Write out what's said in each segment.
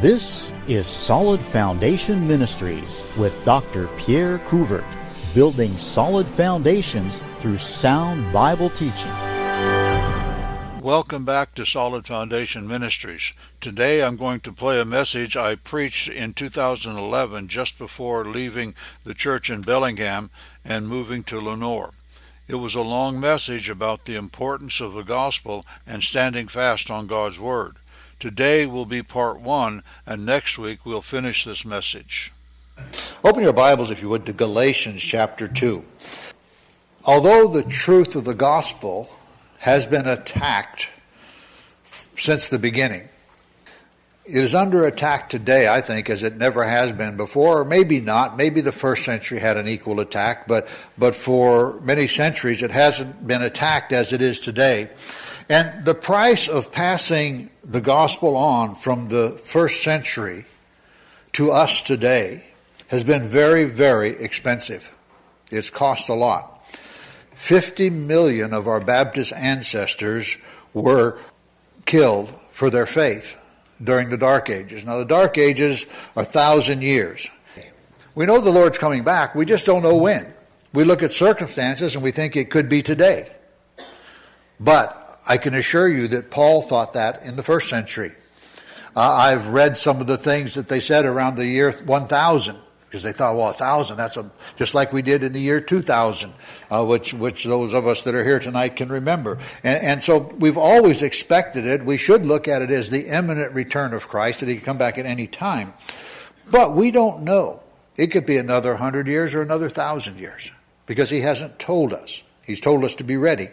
This is Solid Foundation Ministries with Dr. Pierre Couvert, building solid foundations through sound Bible teaching. Welcome back to Solid Foundation Ministries. Today I'm going to play a message I preached in 2011 just before leaving the church in Bellingham and moving to Lenoir. It was a long message about the importance of the gospel and standing fast on God's Word. Today will be part one, and next week we'll finish this message. Open your Bibles, if you would, to Galatians chapter 2. Although the truth of the gospel has been attacked since the beginning, it is under attack today, I think, as it never has been before, or maybe not. Maybe the first century had an equal attack, but, but for many centuries it hasn't been attacked as it is today. And the price of passing the gospel on from the first century to us today has been very, very expensive. It's cost a lot. 50 million of our Baptist ancestors were killed for their faith during the Dark Ages. Now, the Dark Ages are thousand years. We know the Lord's coming back, we just don't know when. We look at circumstances and we think it could be today. But I can assure you that Paul thought that in the first century. Uh, I've read some of the things that they said around the year 1000 because they thought, well, thousand, that's a, just like we did in the year 2000, uh, which, which those of us that are here tonight can remember. And, and so we've always expected it. We should look at it as the imminent return of Christ, that he can come back at any time. But we don't know. It could be another hundred years or another thousand years because he hasn't told us. He's told us to be ready.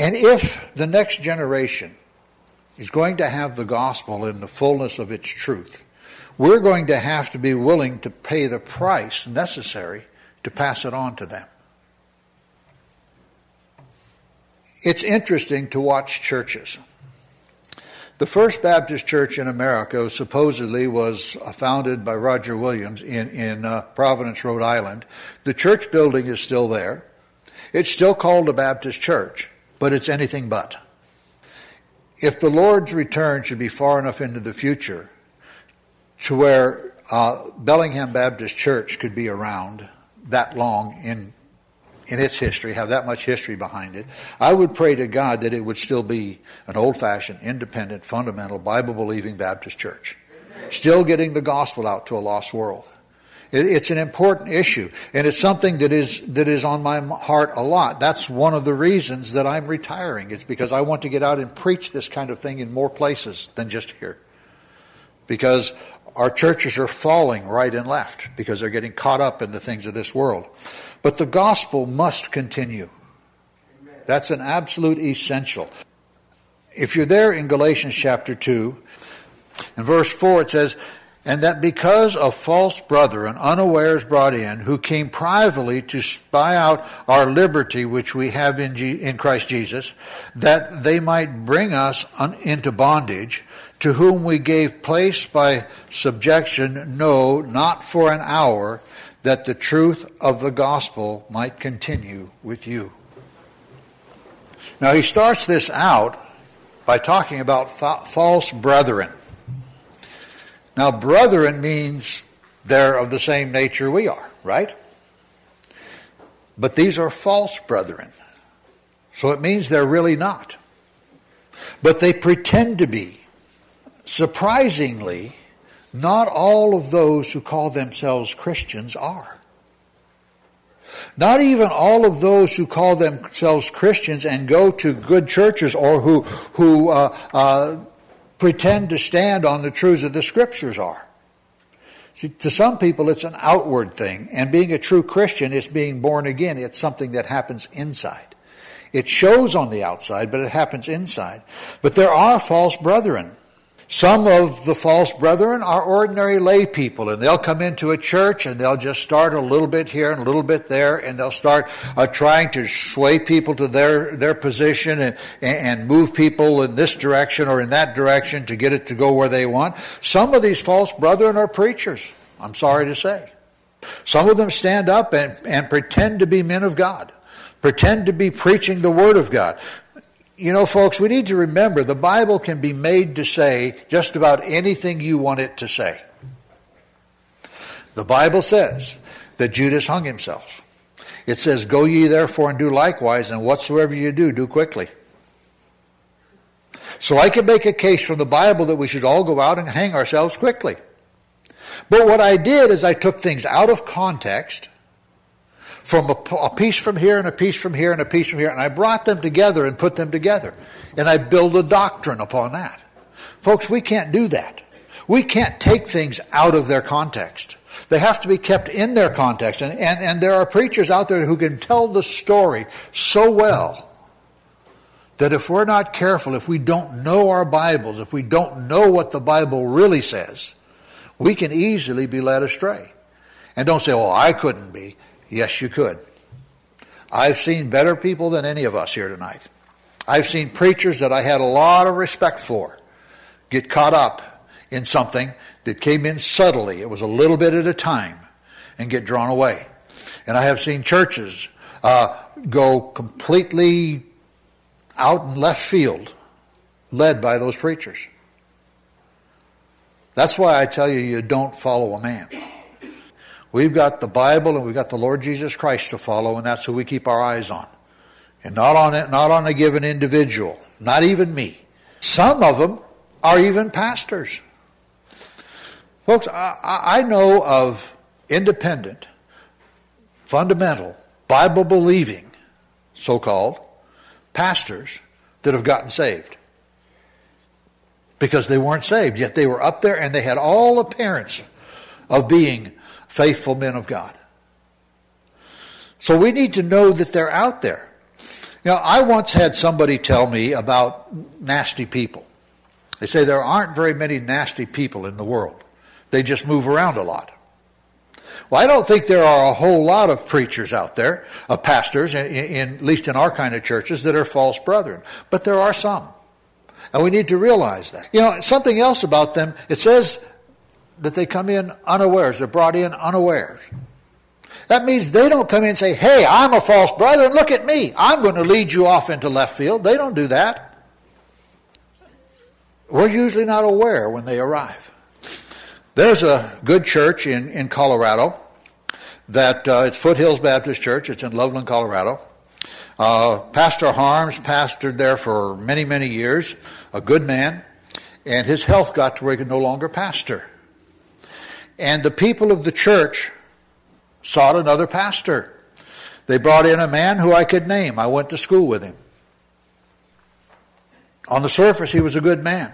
And if the next generation is going to have the gospel in the fullness of its truth, we're going to have to be willing to pay the price necessary to pass it on to them. It's interesting to watch churches. The First Baptist Church in America supposedly was founded by Roger Williams in, in uh, Providence, Rhode Island. The church building is still there. It's still called a Baptist church, but it's anything but. If the Lord's return should be far enough into the future to where uh, Bellingham Baptist Church could be around that long in in its history, have that much history behind it. I would pray to God that it would still be an old-fashioned, independent, fundamental, Bible-believing Baptist church, still getting the gospel out to a lost world. It, it's an important issue, and it's something that is that is on my heart a lot. That's one of the reasons that I'm retiring. It's because I want to get out and preach this kind of thing in more places than just here. Because our churches are falling right and left because they're getting caught up in the things of this world. But the gospel must continue. That's an absolute essential. If you're there in Galatians chapter 2, in verse 4 it says, and that because of false brethren unawares brought in, who came privately to spy out our liberty which we have in, G- in Christ Jesus, that they might bring us un- into bondage, to whom we gave place by subjection, no, not for an hour, that the truth of the gospel might continue with you. Now he starts this out by talking about false brethren. Now, brethren means they're of the same nature we are, right? But these are false brethren. So it means they're really not. But they pretend to be. Surprisingly, not all of those who call themselves Christians are. Not even all of those who call themselves Christians and go to good churches or who, who uh, uh, pretend to stand on the truths of the scriptures are. See, to some people, it's an outward thing, and being a true Christian is being born again. It's something that happens inside. It shows on the outside, but it happens inside. But there are false brethren some of the false brethren are ordinary lay people, and they'll come into a church and they'll just start a little bit here and a little bit there, and they'll start uh, trying to sway people to their, their position and, and move people in this direction or in that direction to get it to go where they want. Some of these false brethren are preachers, I'm sorry to say. Some of them stand up and, and pretend to be men of God, pretend to be preaching the Word of God You know, folks, we need to remember the Bible can be made to say just about anything you want it to say. The Bible says that Judas hung himself. It says, Go ye therefore and do likewise, and whatsoever you do, do quickly. So I can make a case from the Bible that we should all go out and hang ourselves quickly. But what I did is I took things out of context from a, a, piece from here and a piece from here and a piece from here, and I brought them together and put them together. And I build a doctrine upon that. Folks, we can't do that. We can't take things out of their context. They have to be kept in their context. And, and, and there are preachers out there who can tell the story so well that if we're not careful, if we don't know our Bibles, if we don't know what the Bible really says, we can easily be led astray. And don't say, oh, I couldn't be. Yes, you could. I've seen better people than any of us here tonight. I've seen preachers that I had a lot of respect for get caught up in something that came in subtly. It was a little bit at a time and get drawn away. And I have seen churches uh, go completely out in left field, led by those preachers. That's why I tell you, you don't follow a man. We've got the Bible and we've got the Lord Jesus Christ to follow, and that's who we keep our eyes on. And not on it, not on a given individual, not even me. Some of them are even pastors. Folks, I, I know of independent, fundamental, Bible believing, so called, pastors that have gotten saved. Because they weren't saved, yet they were up there and they had all appearance of being faithful men of God. So we need to know that they're out there. You know, I once had somebody tell me about nasty people. They say there aren't very many nasty people in the world. They just move around a lot. Well, I don't think there are a whole lot of preachers out there, of pastors, in, in, at least in our kind of churches, that are false brethren. But there are some. And we need to realize that. You know, something else about them, it says that they come in unawares. They're brought in unawares. That means they don't come in and say, hey, I'm a false brother and look at me. I'm going to lead you off into left field. They don't do that. We're usually not aware when they arrive. There's a good church in, in Colorado that uh, it's Foothills Baptist Church. It's in Loveland, Colorado. Uh, Pastor Harms pastored there for many, many years, a good man, and his health got to where he could no longer pastor. And the people of the church sought another pastor. They brought in a man who I could name. I went to school with him. On the surface, he was a good man.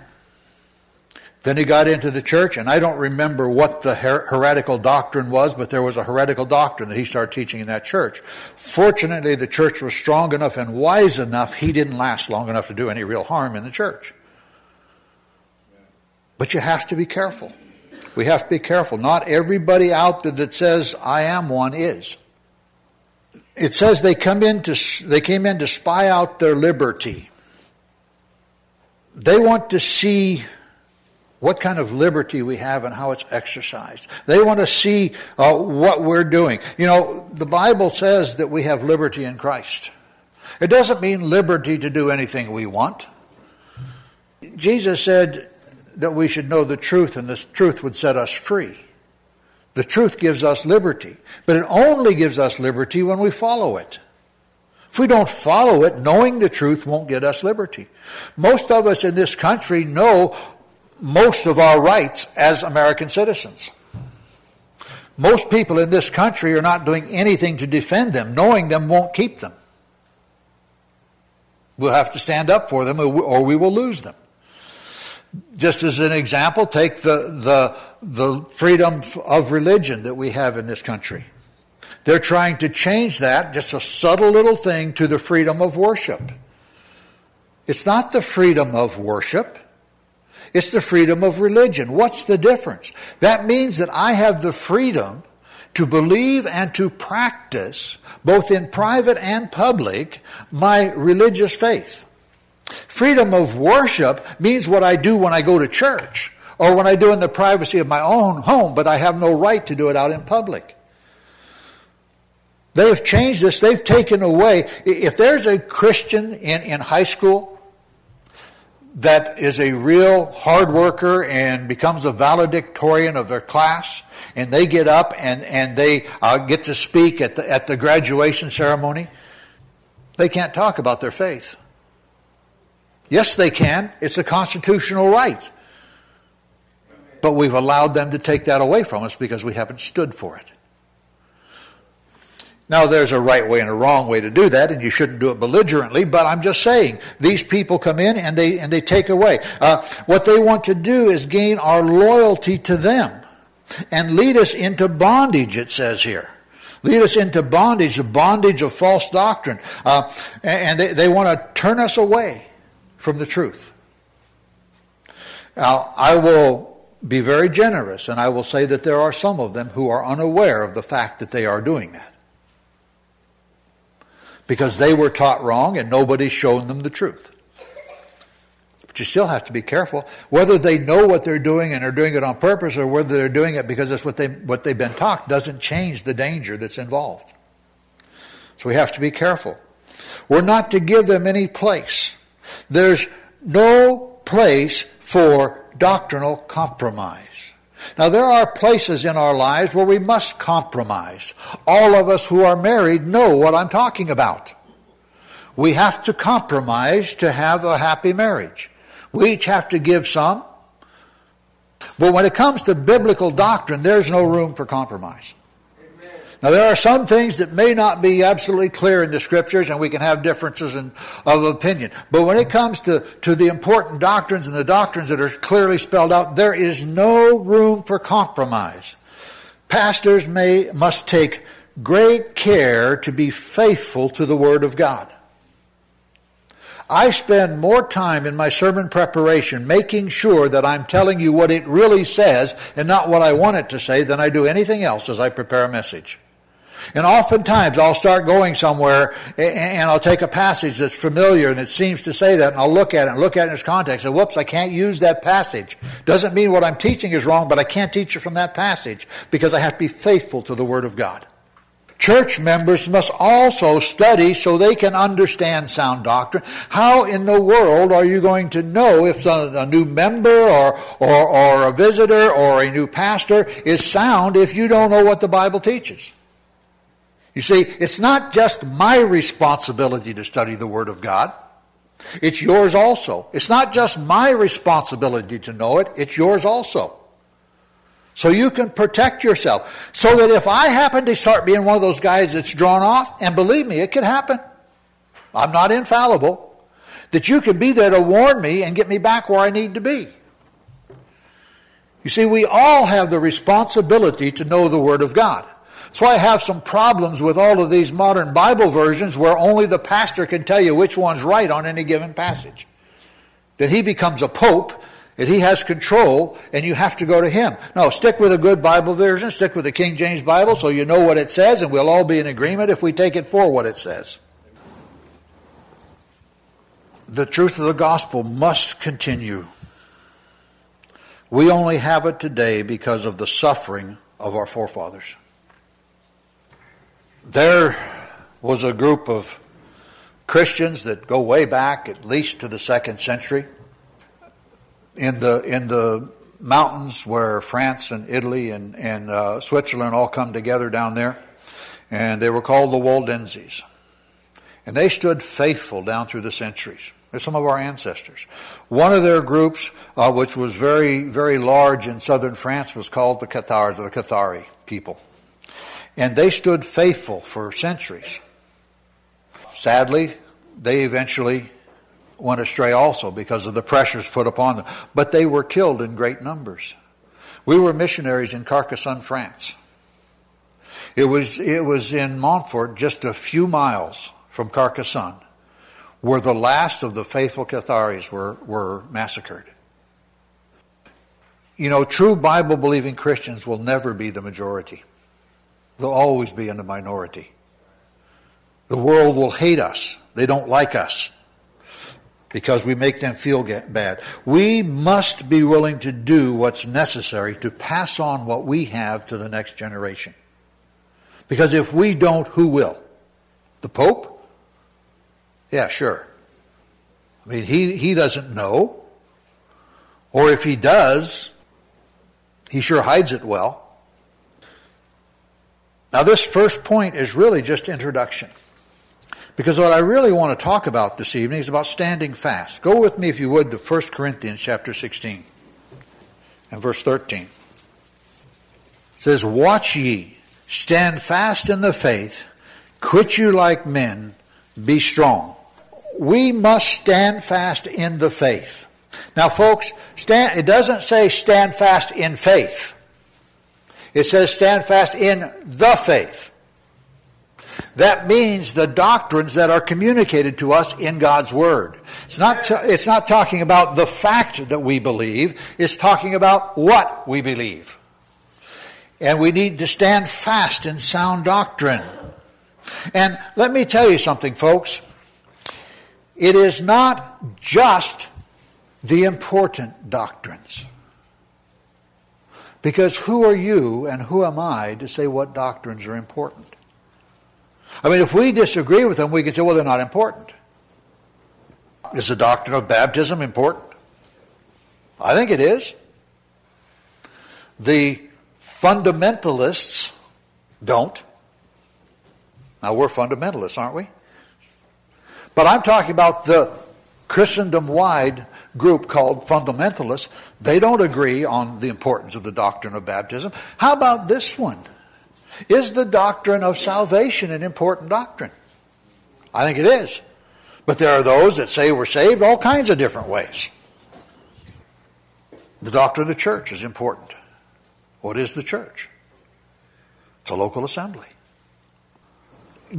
Then he got into the church, and I don't remember what the her- heretical doctrine was, but there was a heretical doctrine that he started teaching in that church. Fortunately, the church was strong enough and wise enough, he didn't last long enough to do any real harm in the church. But you have to be careful. We have to be careful. Not everybody out there that says, I am one is. It says they come in to, they came in to spy out their liberty. They want to see what kind of liberty we have and how it's exercised. They want to see uh, what we're doing. You know, the Bible says that we have liberty in Christ. It doesn't mean liberty to do anything we want. Jesus said, that we should know the truth and the truth would set us free. The truth gives us liberty, but it only gives us liberty when we follow it. If we don't follow it, knowing the truth won't get us liberty. Most of us in this country know most of our rights as American citizens. Most people in this country are not doing anything to defend them. Knowing them won't keep them. We'll have to stand up for them or we will lose them just as an example, take the, the, the freedom of religion that we have in this country. They're trying to change that, just a subtle little thing, to the freedom of worship. It's not the freedom of worship. It's the freedom of religion. What's the difference? That means that I have the freedom to believe and to practice, both in private and public, my religious faith. Freedom of worship means what I do when I go to church or when I do in the privacy of my own home, but I have no right to do it out in public. They have changed this. They've taken away. If there's a Christian in, in high school that is a real hard worker and becomes a valedictorian of their class, and they get up and, and they uh, get to speak at the, at the graduation ceremony, they can't talk about their faith. Yes, they can. It's a constitutional right. But we've allowed them to take that away from us because we haven't stood for it. Now, there's a right way and a wrong way to do that, and you shouldn't do it belligerently, but I'm just saying, these people come in and they, and they take away. Uh, what they want to do is gain our loyalty to them and lead us into bondage, it says here. Lead us into bondage, the bondage of false doctrine. Uh, and they, they want to turn us away from the truth. Now, I will be very generous, and I will say that there are some of them who are unaware of the fact that they are doing that because they were taught wrong and nobody's shown them the truth. But you still have to be careful whether they know what they're doing and are doing it on purpose or whether they're doing it because it's what they what they've been taught doesn't change the danger that's involved. So we have to be careful. We're not to give them any place. There's no place for doctrinal compromise. Now, there are places in our lives where we must compromise. All of us who are married know what I'm talking about. We have to compromise to have a happy marriage. We each have to give some. But when it comes to biblical doctrine, there's no room for compromise. Now, there are some things that may not be absolutely clear in the scriptures, and we can have differences in, of opinion. But when it comes to, to the important doctrines and the doctrines that are clearly spelled out, there is no room for compromise. Pastors may, must take great care to be faithful to the Word of God. I spend more time in my sermon preparation making sure that I'm telling you what it really says and not what I want it to say than I do anything else as I prepare a message. And oftentimes I'll start going somewhere and I'll take a passage that's familiar and it seems to say that and I'll look at it and look at it in its context and whoops, I can't use that passage. Doesn't mean what I'm teaching is wrong, but I can't teach it from that passage because I have to be faithful to the Word of God. Church members must also study so they can understand sound doctrine. How in the world are you going to know if a, a new member or, or, or a visitor or a new pastor is sound if you don't know what the Bible teaches? You see, it's not just my responsibility to study the Word of God. It's yours also. It's not just my responsibility to know it, it's yours also. So you can protect yourself. So that if I happen to start being one of those guys that's drawn off, and believe me, it could happen. I'm not infallible. That you can be there to warn me and get me back where I need to be. You see, we all have the responsibility to know the Word of God. That's why I have some problems with all of these modern Bible versions where only the pastor can tell you which one's right on any given passage. That he becomes a pope, that he has control, and you have to go to him. No, stick with a good Bible version, stick with the King James Bible so you know what it says, and we'll all be in agreement if we take it for what it says. The truth of the gospel must continue. We only have it today because of the suffering of our forefathers there was a group of Christians that go way back, at least to the second century, in the in the mountains where France and Italy and and uh, Switzerland all come together down there, and they were called the Waldenses, and they stood faithful down through the centuries. They're some of our ancestors. One of their groups, uh, which was very very large in southern France, was called the Cathars, or the Cathari people. And they stood faithful for centuries. Sadly, they eventually went astray also because of the pressures put upon them. But they were killed in great numbers. We were missionaries in Carcassonne, France. It was, it was in Montfort, just a few miles from Carcassonne, where the last of the faithful Catharis were, were massacred. You know, true Bible believing Christians will never be the majority will always be in the minority. The world will hate us. They don't like us because we make them feel bad. We must be willing to do what's necessary to pass on what we have to the next generation. Because if we don't, who will? The Pope? Yeah, sure. I mean, he, he doesn't know. Or if he does, he sure hides it well. Now, this first point is really just introduction. Because what I really want to talk about this evening is about standing fast. Go with me, if you would, to 1 Corinthians chapter 16 and verse 13. It says, Watch ye, stand fast in the faith, quit you like men, be strong. We must stand fast in the faith. Now, folks, stand, it doesn't say stand fast in faith. It says stand fast in the faith. That means the doctrines that are communicated to us in God's Word. It's not, it's not talking about the fact that we believe, it's talking about what we believe. And we need to stand fast in sound doctrine. And let me tell you something, folks. It is not just the important doctrines. Because who are you and who am I to say what doctrines are important? I mean, if we disagree with them, we can say, well, they're not important. Is the doctrine of baptism important? I think it is. The fundamentalists don't. Now, we're fundamentalists, aren't we? But I'm talking about the Christendom wide group called fundamentalists. They don't agree on the importance of the doctrine of baptism. How about this one? Is the doctrine of salvation an important doctrine? I think it is. But there are those that say we're saved all kinds of different ways. The doctrine of the church is important. What is the church? It's a local assembly.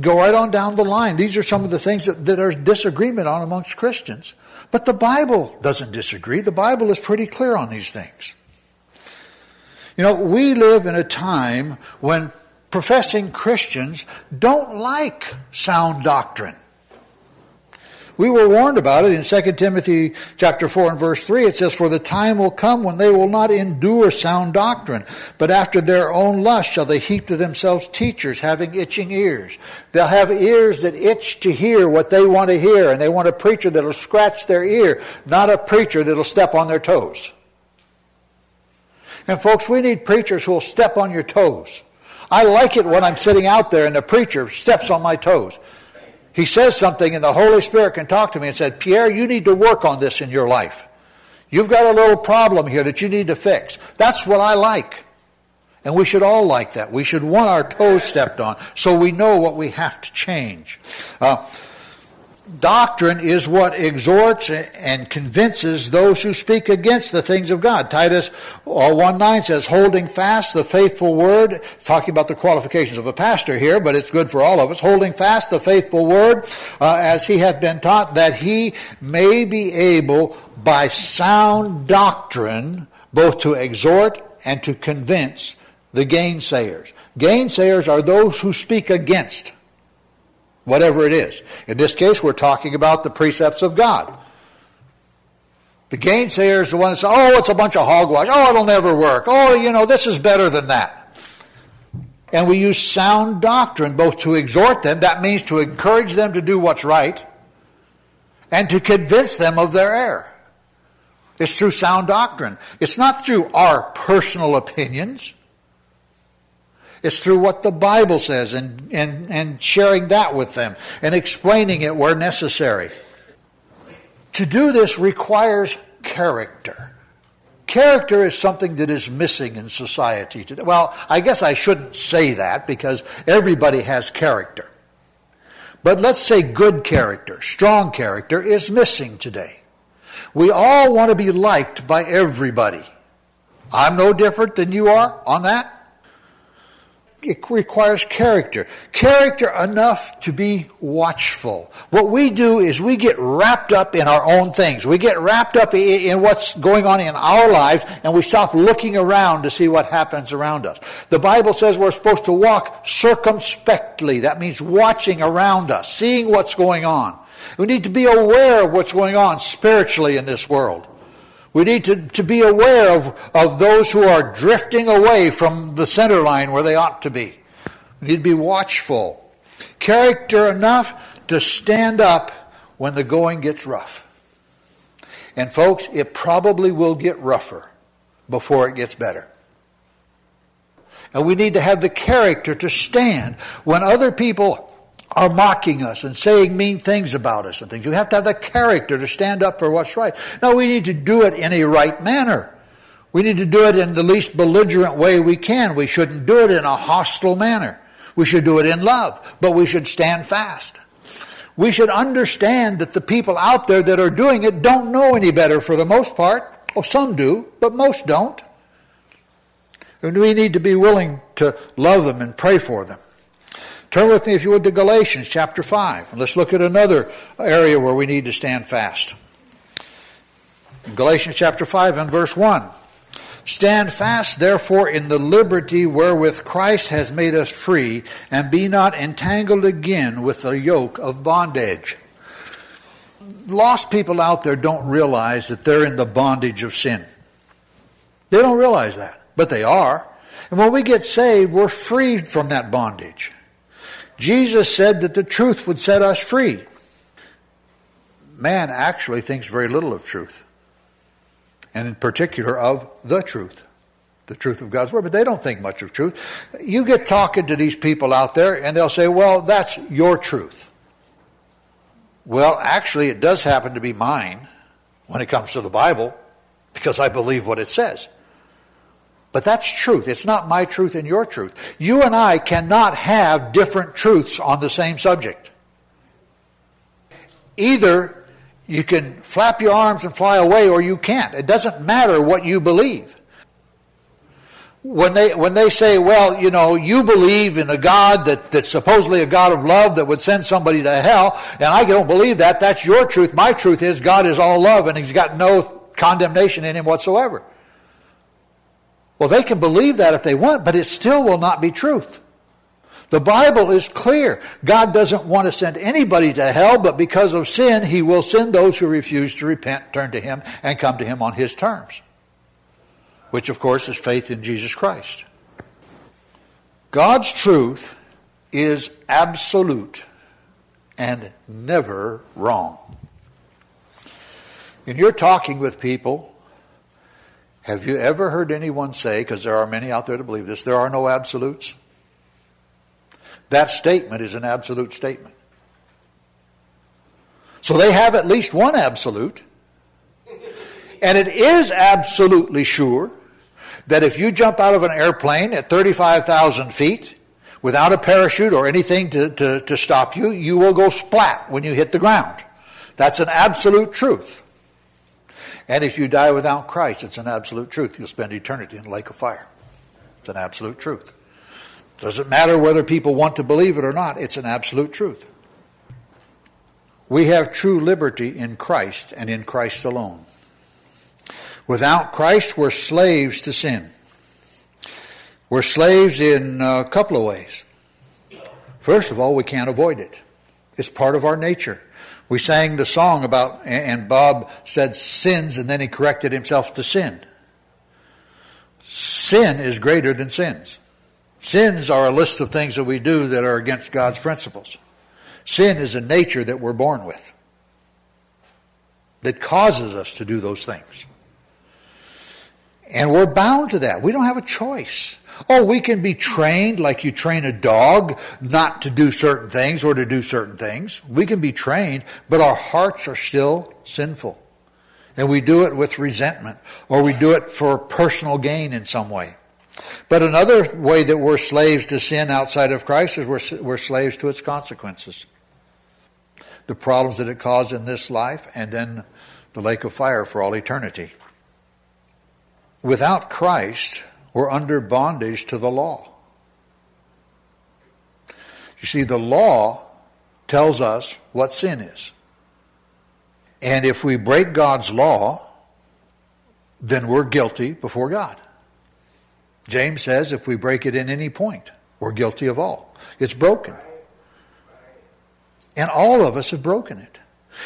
Go right on down the line. These are some of the things that, that there's disagreement on amongst Christians. But the Bible doesn't disagree. The Bible is pretty clear on these things. You know, we live in a time when professing Christians don't like sound doctrine. We were warned about it in 2 Timothy chapter 4 and verse 3. It says, For the time will come when they will not endure sound doctrine, but after their own lust shall they heap to themselves teachers having itching ears. They'll have ears that itch to hear what they want to hear, and they want a preacher that'll scratch their ear, not a preacher that'll step on their toes. And folks, we need preachers who will step on your toes. I like it when I'm sitting out there and the preacher steps on my toes. He says something and the Holy Spirit can talk to me and said, Pierre, you need to work on this in your life. You've got a little problem here that you need to fix. That's what I like. And we should all like that. We should want our toes stepped on so we know what we have to change. Uh, doctrine is what exhorts and convinces those who speak against the things of God. Titus 1 9 says, holding fast the faithful word, talking about the qualifications of a pastor here, but it's good for all of us, holding fast the faithful word uh, as he hath been taught, that he may be able by sound doctrine both to exhort and to convince the gainsayers. Gainsayers are those who speak against whatever it is. In this case, we're talking about the precepts of God. The gainsayer is the one that says, oh, it's a bunch of hogwash. Oh, it'll never work. Oh, you know, this is better than that. And we use sound doctrine both to exhort them, that means to encourage them to do what's right, and to convince them of their error. It's through sound doctrine. It's not through our personal opinions. It's through what the Bible says and, and, and sharing that with them and explaining it where necessary. To do this requires character. Character is something that is missing in society today. Well, I guess I shouldn't say that because everybody has character. But let's say good character, strong character is missing today. We all want to be liked by everybody. I'm no different than you are on that it requires character. Character enough to be watchful. What we do is we get wrapped up in our own things. We get wrapped up in what's going on in our lives and we stop looking around to see what happens around us. The Bible says we're supposed to walk circumspectly. That means watching around us, seeing what's going on. We need to be aware of what's going on spiritually in this world. We need to, to be aware of, of those who are drifting away from the center line where they ought to be. We need to be watchful. Character enough to stand up when the going gets rough. And folks, it probably will get rougher before it gets better. And we need to have the character to stand when other people are mocking us and saying mean things about us and things. We have to have the character to stand up for what's right. Now, we need to do it in a right manner. We need to do it in the least belligerent way we can. We shouldn't do it in a hostile manner. We should do it in love, but we should stand fast. We should understand that the people out there that are doing it don't know any better for the most part. Well, some do, but most don't. And we need to be willing to love them and pray for them. Turn with me, if you would, to Galatians chapter 5. And let's look at another area where we need to stand fast. In Galatians chapter 5 and verse 1. Stand fast, therefore, in the liberty wherewith Christ has made us free, and be not entangled again with the yoke of bondage. Lost people out there don't realize that they're in the bondage of sin. They don't realize that, but they are. And when we get saved, we're freed from that bondage. Jesus said that the truth would set us free. Man actually thinks very little of truth and in particular of the truth, the truth of God's Word. But they don't think much of truth. You get talking to these people out there, and they'll say, Well, that's your truth. Well, actually, it does happen to be mine when it comes to the Bible because I believe what it says. But that's truth. It's not my truth and your truth. You and I cannot have different truths on the same subject. Either you can flap your arms and fly away, or you can't. It doesn't matter what you believe. When they, when they say, well, you know, you believe in a God that, that's supposedly a God of love that would send somebody to hell, and I don't believe that, that's your truth. My truth is God is all love and He's got no condemnation in Him whatsoever. Well, they can believe that if they want, but it still will not be truth. The Bible is clear. God doesn't want to send anybody to hell, but because of sin, He will send those who refuse to repent, turn to Him, and come to Him on His terms. Which, of course, is faith in Jesus Christ. God's truth is absolute and never wrong. In your talking with people, have you ever heard anyone say, because there are many out there to believe this, there are no absolutes? That statement is an absolute statement. So they have at least one absolute. And it is absolutely sure that if you jump out of an airplane at 35,000 feet without a parachute or anything to, to, to stop you, you will go splat when you hit the ground. That's an absolute truth. And if you die without Christ, it's an absolute truth. You'll spend eternity in the lake of fire. It's an absolute truth. Doesn't matter whether people want to believe it or not, it's an absolute truth. We have true liberty in Christ and in Christ alone. Without Christ, we're slaves to sin. We're slaves in a couple of ways. First of all, we can't avoid it. It's part of our nature. We sang the song about, and Bob said sins, and then he corrected himself to sin. Sin is greater than sins. Sins are a list of things that we do that are against God's principles. Sin is a nature that we're born with that causes us to do those things. And we're bound to that. We don't have a choice. Oh, we can be trained like you train a dog not to do certain things or to do certain things. We can be trained, but our hearts are still sinful. And we do it with resentment or we do it for personal gain in some way. But another way that we're slaves to sin outside of Christ is we're, we're slaves to its consequences. The problems that it caused in this life and then the lake of fire for all eternity. Without Christ, we're under bondage to the law. You see, the law tells us what sin is. And if we break God's law, then we're guilty before God. James says if we break it in any point, we're guilty of all. It's broken. And all of us have broken it.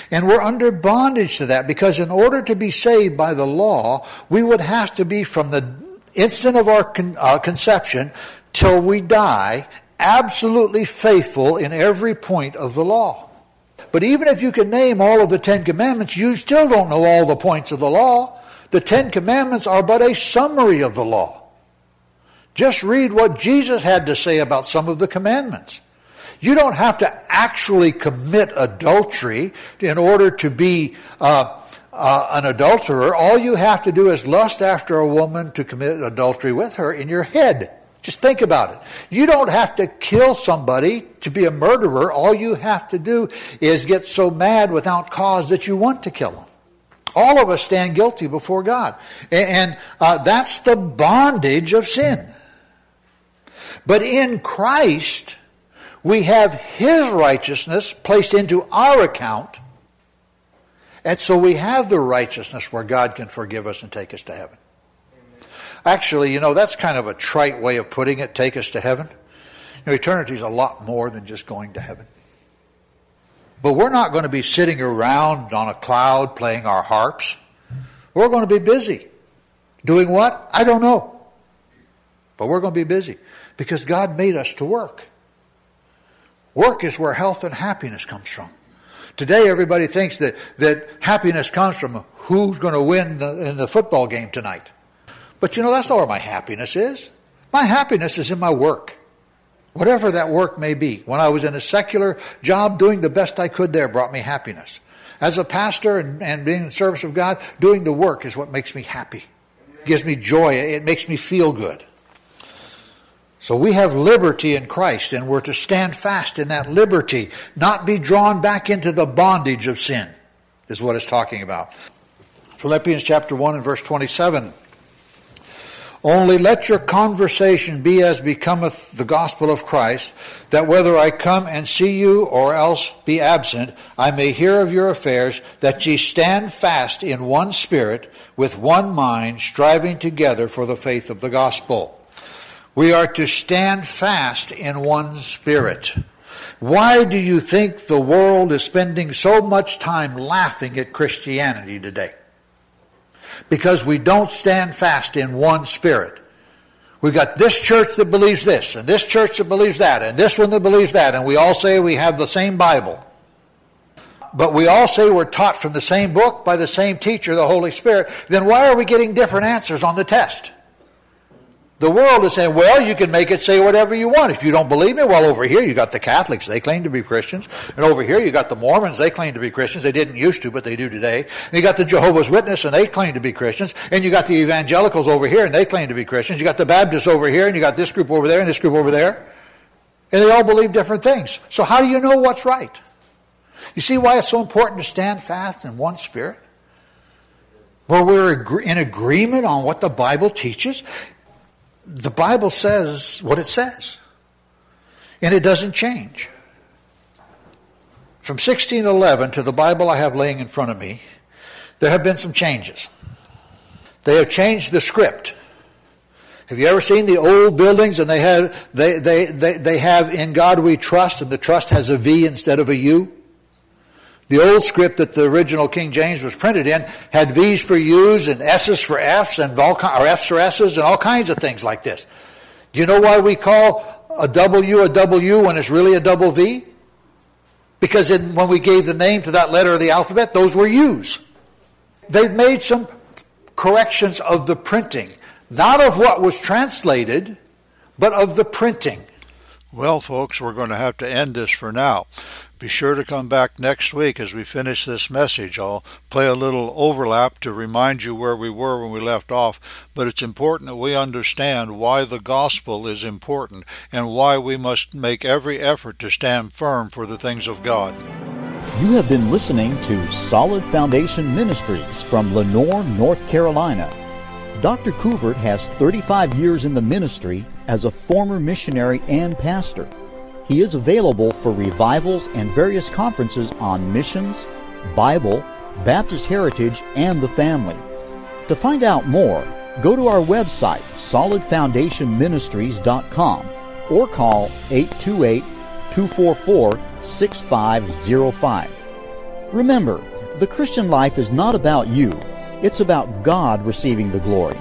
And we're under bondage to that because in order to be saved by the law, we would have to be from the instant of our con- uh, conception till we die absolutely faithful in every point of the law. But even if you can name all of the Ten Commandments, you still don't know all the points of the law. The Ten Commandments are but a summary of the law. Just read what Jesus had to say about some of the commandments. You don't have to actually commit adultery in order to be uh, uh, an adulterer. All you have to do is lust after a woman to commit adultery with her in your head. Just think about it. You don't have to kill somebody to be a murderer. All you have to do is get so mad without cause that you want to kill them. All of us stand guilty before God. And uh, that's the bondage of sin. But in Christ, we have His righteousness placed into our account. And so we have the righteousness where God can forgive us and take us to heaven. Actually, you know, that's kind of a trite way of putting it, take us to heaven. You know, eternity is a lot more than just going to heaven. But we're not going to be sitting around on a cloud playing our harps. We're going to be busy. Doing what? I don't know. But we're going to be busy because God made us to work. Work is where health and happiness comes from. Today, everybody thinks that, that happiness comes from who's going to win the, in the football game tonight. But you know, that's not where my happiness is. My happiness is in my work. Whatever that work may be. When I was in a secular job, doing the best I could there brought me happiness. As a pastor and, and being in the service of God, doing the work is what makes me happy. It gives me joy. It makes me feel good. So we have liberty in Christ, and we're to stand fast in that liberty, not be drawn back into the bondage of sin, is what it's talking about. Philippians chapter 1 and verse 27. Only let your conversation be as becometh the gospel of Christ, that whether I come and see you or else be absent, I may hear of your affairs, that ye stand fast in one spirit, with one mind, striving together for the faith of the gospel. We are to stand fast in one spirit. Why do you think the world is spending so much time laughing at Christianity today? because we don't stand fast in one spirit. We've got this church that believes this, and this church that believes that, and this one that believes that, and we all say we have the same Bible. But we all say we're taught from the same book by the same teacher, the Holy Spirit. Then why are we getting different answers on the test? The world is saying, well, you can make it say whatever you want. If you don't believe me, well, over here you got the Catholics, they claim to be Christians. And over here you got the Mormons, they claim to be Christians. They didn't used to, but they do today. And you got the Jehovah's Witness, and they claim to be Christians. And you got the evangelicals over here, and they claim to be Christians. You got the Baptists over here, and you got this group over there, and this group over there. And they all believe different things. So how do you know what's right? You see why it's so important to stand fast in one spirit? Where we're in agreement on what the Bible teaches the Bible says what it says, and it doesn't change. From 1611 to the Bible I have laying in front of me, there have been some changes. They have changed the script. Have you ever seen the old buildings and they have they, they, they, they have in God we trust and the trust has a V instead of a U? The old script that the original King James was printed in had V's for U's and S's for F's and or F's for S's and all kinds of things like this. Do you know why we call a W a W when it's really a double V? Because in, when we gave the name to that letter of the alphabet, those were U's. They've made some corrections of the printing, not of what was translated, but of the printing. Well, folks, we're going to have to end this for now. Be sure to come back next week as we finish this message. I'll play a little overlap to remind you where we were when we left off, but it's important that we understand why the gospel is important and why we must make every effort to stand firm for the things of God. You have been listening to Solid Foundation Ministries from Lenoir, North Carolina. Dr. Couvert has 35 years in the ministry as a former missionary and pastor. He is available for revivals and various conferences on missions, Bible, Baptist heritage, and the family. To find out more, go to our website, solidfoundationministries.com, or call 828 244 6505. Remember, the Christian life is not about you, it's about God receiving the glory.